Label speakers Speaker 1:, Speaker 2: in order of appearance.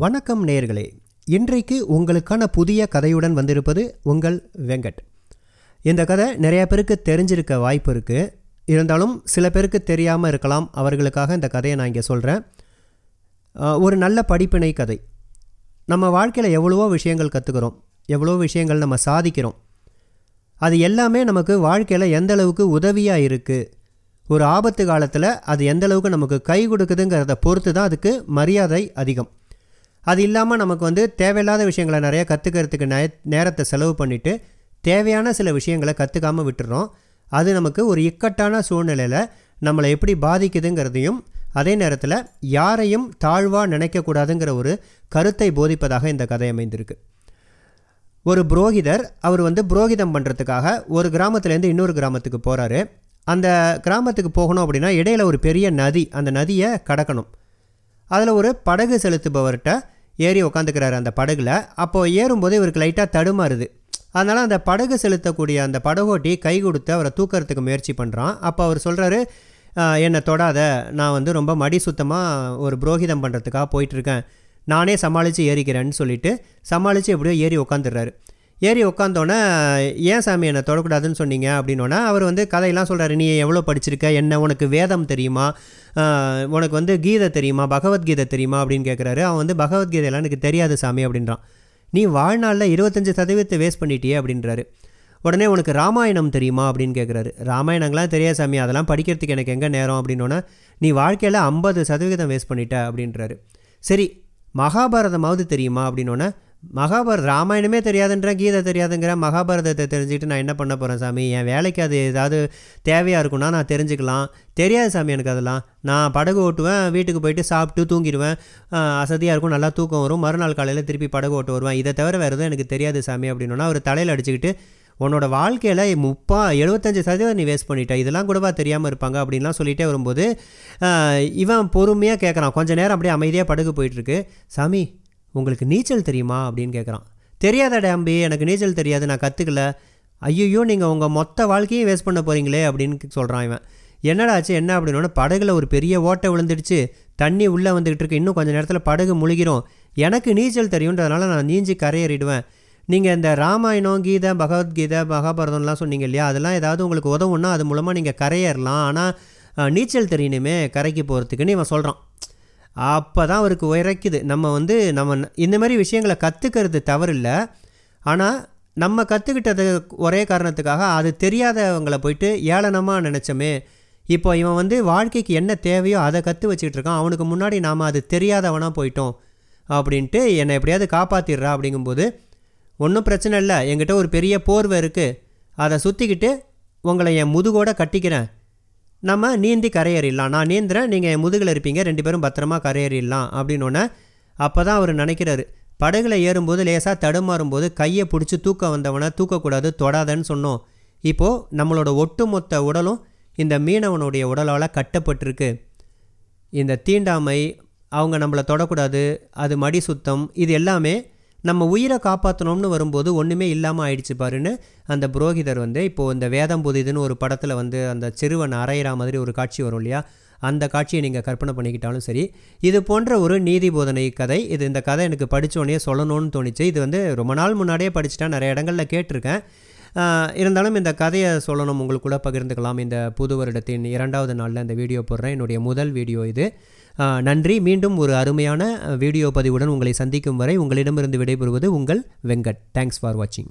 Speaker 1: வணக்கம் நேர்களே இன்றைக்கு உங்களுக்கான புதிய கதையுடன் வந்திருப்பது உங்கள் வெங்கட். இந்த கதை நிறைய பேருக்கு தெரிஞ்சிருக்க வாய்ப்பு இருக்குது இருந்தாலும் சில பேருக்கு தெரியாமல் இருக்கலாம். அவர்களுக்காக இந்த கதையை நான் இங்கே சொல்கிறேன் ஒரு நல்ல படிப்பினை கதை. நம்ம வாழ்க்கையில் எவ்வளவோ விஷயங்கள் கற்றுக்கிறோம் எவ்வளோ விஷயங்கள் நம்ம சாதிக்கிறோம். அது எல்லாமே நமக்கு வாழ்க்கையில் எந்த அளவுக்கு உதவியாக இருக்குது ஒரு ஆபத்து காலத்தில் அது எந்த அளவுக்கு நமக்கு கை கொடுக்குதுங்கிறத பொறுத்து தான் அதுக்கு மரியாதை அதிகம். அது இல்லாமல் நமக்கு வந்து தேவையில்லாத விஷயங்களை நிறைய கற்றுக்கிறதுக்கு நே நேரத்தை செலவு பண்ணிவிட்டு தேவையான சில விஷயங்களை கற்றுக்காமல் விட்டுறோம். அது நமக்கு ஒரு இக்கட்டான சூழ்நிலையில் நம்மளை எப்படி பாதிக்குதுங்கிறதையும் அதே நேரத்தில் யாரையும் தாழ்வாக நினைக்கக்கூடாதுங்கிற ஒரு கருத்தை போதிப்பதாக இந்த கதை அமைந்திருக்கு. ஒரு புரோகிதர் அவர் வந்து புரோகிதம் பண்ணுறதுக்காக ஒரு கிராமத்துலேருந்து இன்னொரு கிராமத்துக்கு போகிறாரு அந்த கிராமத்துக்கு போகணும் அப்படின்னா இடையில ஒரு பெரிய நதி அந்த நதியை கடக்கணும். அதில் ஒரு படகு செலுத்துபவர்கிட்ட ஏறி உக்காந்துக்கிறாரு அந்த படகுல. அப்போது ஏறும்போது இவருக்கு லைட்டாக தடுமாறுது. அதனால் அந்த படகு செலுத்தக்கூடிய அந்த படகோட்டி கை கொடுத்து அவரை தூக்கிறதுக்கு முயற்சி பண்ணுறான் அப்போ அவர் சொல்கிறாரு என்னை தொடாத. நான் வந்து ரொம்ப மடி சுத்தமாக ஒரு புரோகிதம் பண்ணுறதுக்காக போயிட்டுருக்கேன் நானே சமாளித்து ஏறிக்கிறேன்னு சொல்லிட்டு சமாளித்து எப்படியோ ஏறி உக்காந்துடுறாரு. ஏறி உட்காந்தோன்னே ஏன் சாமி என்னை தொடக்கூடாதுன்னு சொன்னீங்க? அப்படின்னோன்னா அவர் வந்து கதையெல்லாம் சொல்கிறாரு நீ எவ்வளோ படிச்சிருக்க? என்ன உனக்கு வேதம் தெரியுமா? உனக்கு வந்து கீதை தெரியுமா? பகவத்கீதை தெரியுமா? அப்படின்னு கேட்குறாரு அவன் வந்து பகவத்கீதையெல்லாம் எனக்கு தெரியாது சாமி அப்படின்றான். நீ வாழ்நாளில் இருபத்தஞ்சி சதவீதத்தை வேஸ்ட் பண்ணிட்டியே அப்படின்றாரு. உடனே உனக்கு ராமாயணம் தெரியுமா? அப்படின்னு கேட்குறாரு ராமாயணங்களாம் தெரியாது சாமி. அதெல்லாம் படிக்கிறதுக்கு எனக்கு எங்கே நேரம்? அப்படின்னோன்னா நீ வாழ்க்கையில் ஐம்பது சதவீதம் வேஸ்ட் பண்ணிட்ட அப்படின்றாரு. சரி மகாபாரதமாவது தெரியுமா? அப்படின்னோன்னே மகாபாரத ராமாயணமே தெரியாதுன்ற கீதை தெரியாதுங்கிற மகாபாரதத்தை தெரிஞ்சுக்கிட்டு நான் என்ன பண்ண போகிறேன் சாமி? என் வேலைக்கு அது ஏதாவது தேவையாக இருக்குன்னா நான் தெரிஞ்சுக்கலாம். தெரியாது சாமி எனக்கு அதெல்லாம். நான் படகு ஓட்டுவேன் வீட்டுக்கு போயிட்டு சாப்பிட்டு தூங்கிடுவேன். அசதியாக இருக்கும் நல்லா தூக்கம் வரும். மறுநாள் காலையில் திருப்பி படகு ஓட்டு வருவேன். இதை தவிர வேறு எதுவும் எனக்கு தெரியாது சாமி அப்படின்னா அவர் தலையில் அடிச்சுக்கிட்டு உன்னோட வாழ்க்கையில் முப்பா எழுபத்தஞ்சு சதவீதம் நீ வேஸ்ட் பண்ணிட்ட. இதெல்லாம் கூடவா தெரியாமல் இருப்பாங்க? அப்படின்லாம் சொல்லிகிட்டே வரும்போது இவன் பொறுமையாக கேட்குறான் கொஞ்சம் நேரம் அப்படியே அமைதியாக படகு போயிட்டுருக்கு சாமி உங்களுக்கு நீச்சல் தெரியுமா அப்படின்னு கேட்குறான். தெரியாத டேம்பி எனக்கு நீச்சல் தெரியாது நான் கற்றுக்கல ஐயோ நீங்கள் உங்கள் மொத்த வாழ்க்கையும் வேஸ்ட் பண்ண போகிறீங்களே அப்படின்னு சொல்கிறான் இவன். என்னடா ஆச்சு என்ன அப்படின்னோட படகுல ஒரு பெரிய ஓட்டை விழுந்துடுச்சு. தண்ணி உள்ளே வந்துக்கிட்டு இருக்கு. இன்னும் கொஞ்சம் நேரத்தில் படகு முழுகிறோம் எனக்கு நீச்சல் தெரியுன்றதுனால நான் நீஞ்சி கரையேறிடுவேன். நீங்கள் இந்த ராமாயணம் கீதை பகவத்கீதை மகாபாரதம்லாம் சொன்னீங்க இல்லையா? அதெல்லாம் ஏதாவது உங்களுக்கு உதவுன்னா அது மூலமாக நீங்கள் கரையேறலாம். ஆனால் நீச்சல் தெரியணுமே கரைக்கு போகிறதுக்குன்னு இவன் சொல்கிறான் அப்போ தான் அவருக்கு உரைக்குது. நம்ம வந்து நம்ம இந்த மாதிரி விஷயங்களை கற்றுக்கிறது தவறில்லை. ஆனால் நம்ம கற்றுக்கிட்டது ஒரே காரணத்துக்காக அது தெரியாதவங்களை போயிட்டு ஏளனமாக நினச்சோமே. இப்போ இவன் வந்து வாழ்க்கைக்கு என்ன தேவையோ அதை கற்று வச்சுக்கிட்டு இருக்கான். அவனுக்கு முன்னாடி நாம் அது தெரியாதவனாக போயிட்டோம் அப்படின்ட்டு என்னை எப்படியாவது காப்பாற்றிடுறா அப்படிங்கும்போது ஒன்றும் பிரச்சனை இல்லை. என்கிட்ட ஒரு பெரிய போர்வை இருக்குது அதை சுற்றிக்கிட்டு உங்களை என் முதுகோட கட்டிக்கிறேன். நம்ம நீந்தி கரையேறிடலாம். நான் நீந்துறேன் நீங்கள் என் முதுகில் இருப்பீங்க ரெண்டு பேரும் பத்திரமா கரையேறிடலாம் அப்படின்னோடனே அப்போ தான் அவர் நினைக்கிறாரு. படகுல ஏறும்போது லேசாக தடுமாறும்போது கையை பிடிச்சி தூக்க வந்தவனை தூக்கக்கூடாது தொடாதன்னு சொன்னோம். இப்போது நம்மளோட ஒட்டுமொத்த உடலும் இந்த மீனவனுடைய உடலால் கட்டப்பட்டிருக்கு. இந்த தீண்டாமை அவங்க நம்மளை தொடக்கூடாது அது மடி சுத்தம் இது எல்லாமே நம்ம உயிரை காப்பாற்றணும்னு வரும்போது ஒன்றுமே இல்லாமல் ஆயிடுச்சு பாருன்னு அந்த புரோகிதர் வந்து இப்போது இந்த வேதம் புதிதுன்னு ஒரு படத்தில் வந்து அந்த சிறுவன் அரையிற மாதிரி ஒரு காட்சி வரும் இல்லையா? அந்த காட்சியை நீங்கள் கற்பனை பண்ணிக்கிட்டாலும் சரி. இது போன்ற ஒரு நீதி போதனை கதை. இது இந்த கதை எனக்கு படித்தோடனே சொல்லணும்னு தோணுச்சு. இது வந்து ரொம்ப நாள் முன்னாடியே படிச்சுட்டேன் நிறைய இடங்களில் கேட்டிருக்கேன். இருந்தாலும் இந்த கதையை சொல்லணும் உங்களுக்கு கூட பகிர்ந்துக்கலாம். இந்த புது வருடத்தின் இரண்டாவது நாளில் இந்த வீடியோ போடுறேன். என்னுடைய முதல் வீடியோ இது. நன்றி. மீண்டும் ஒரு அருமையான வீடியோ பதிவுடன் உங்களை சந்திக்கும் வரை உங்களிடமிருந்து விடைபெறுவது உங்கள் வெங்கட். தேங்க்ஸ் ஃபார் வாட்சிங்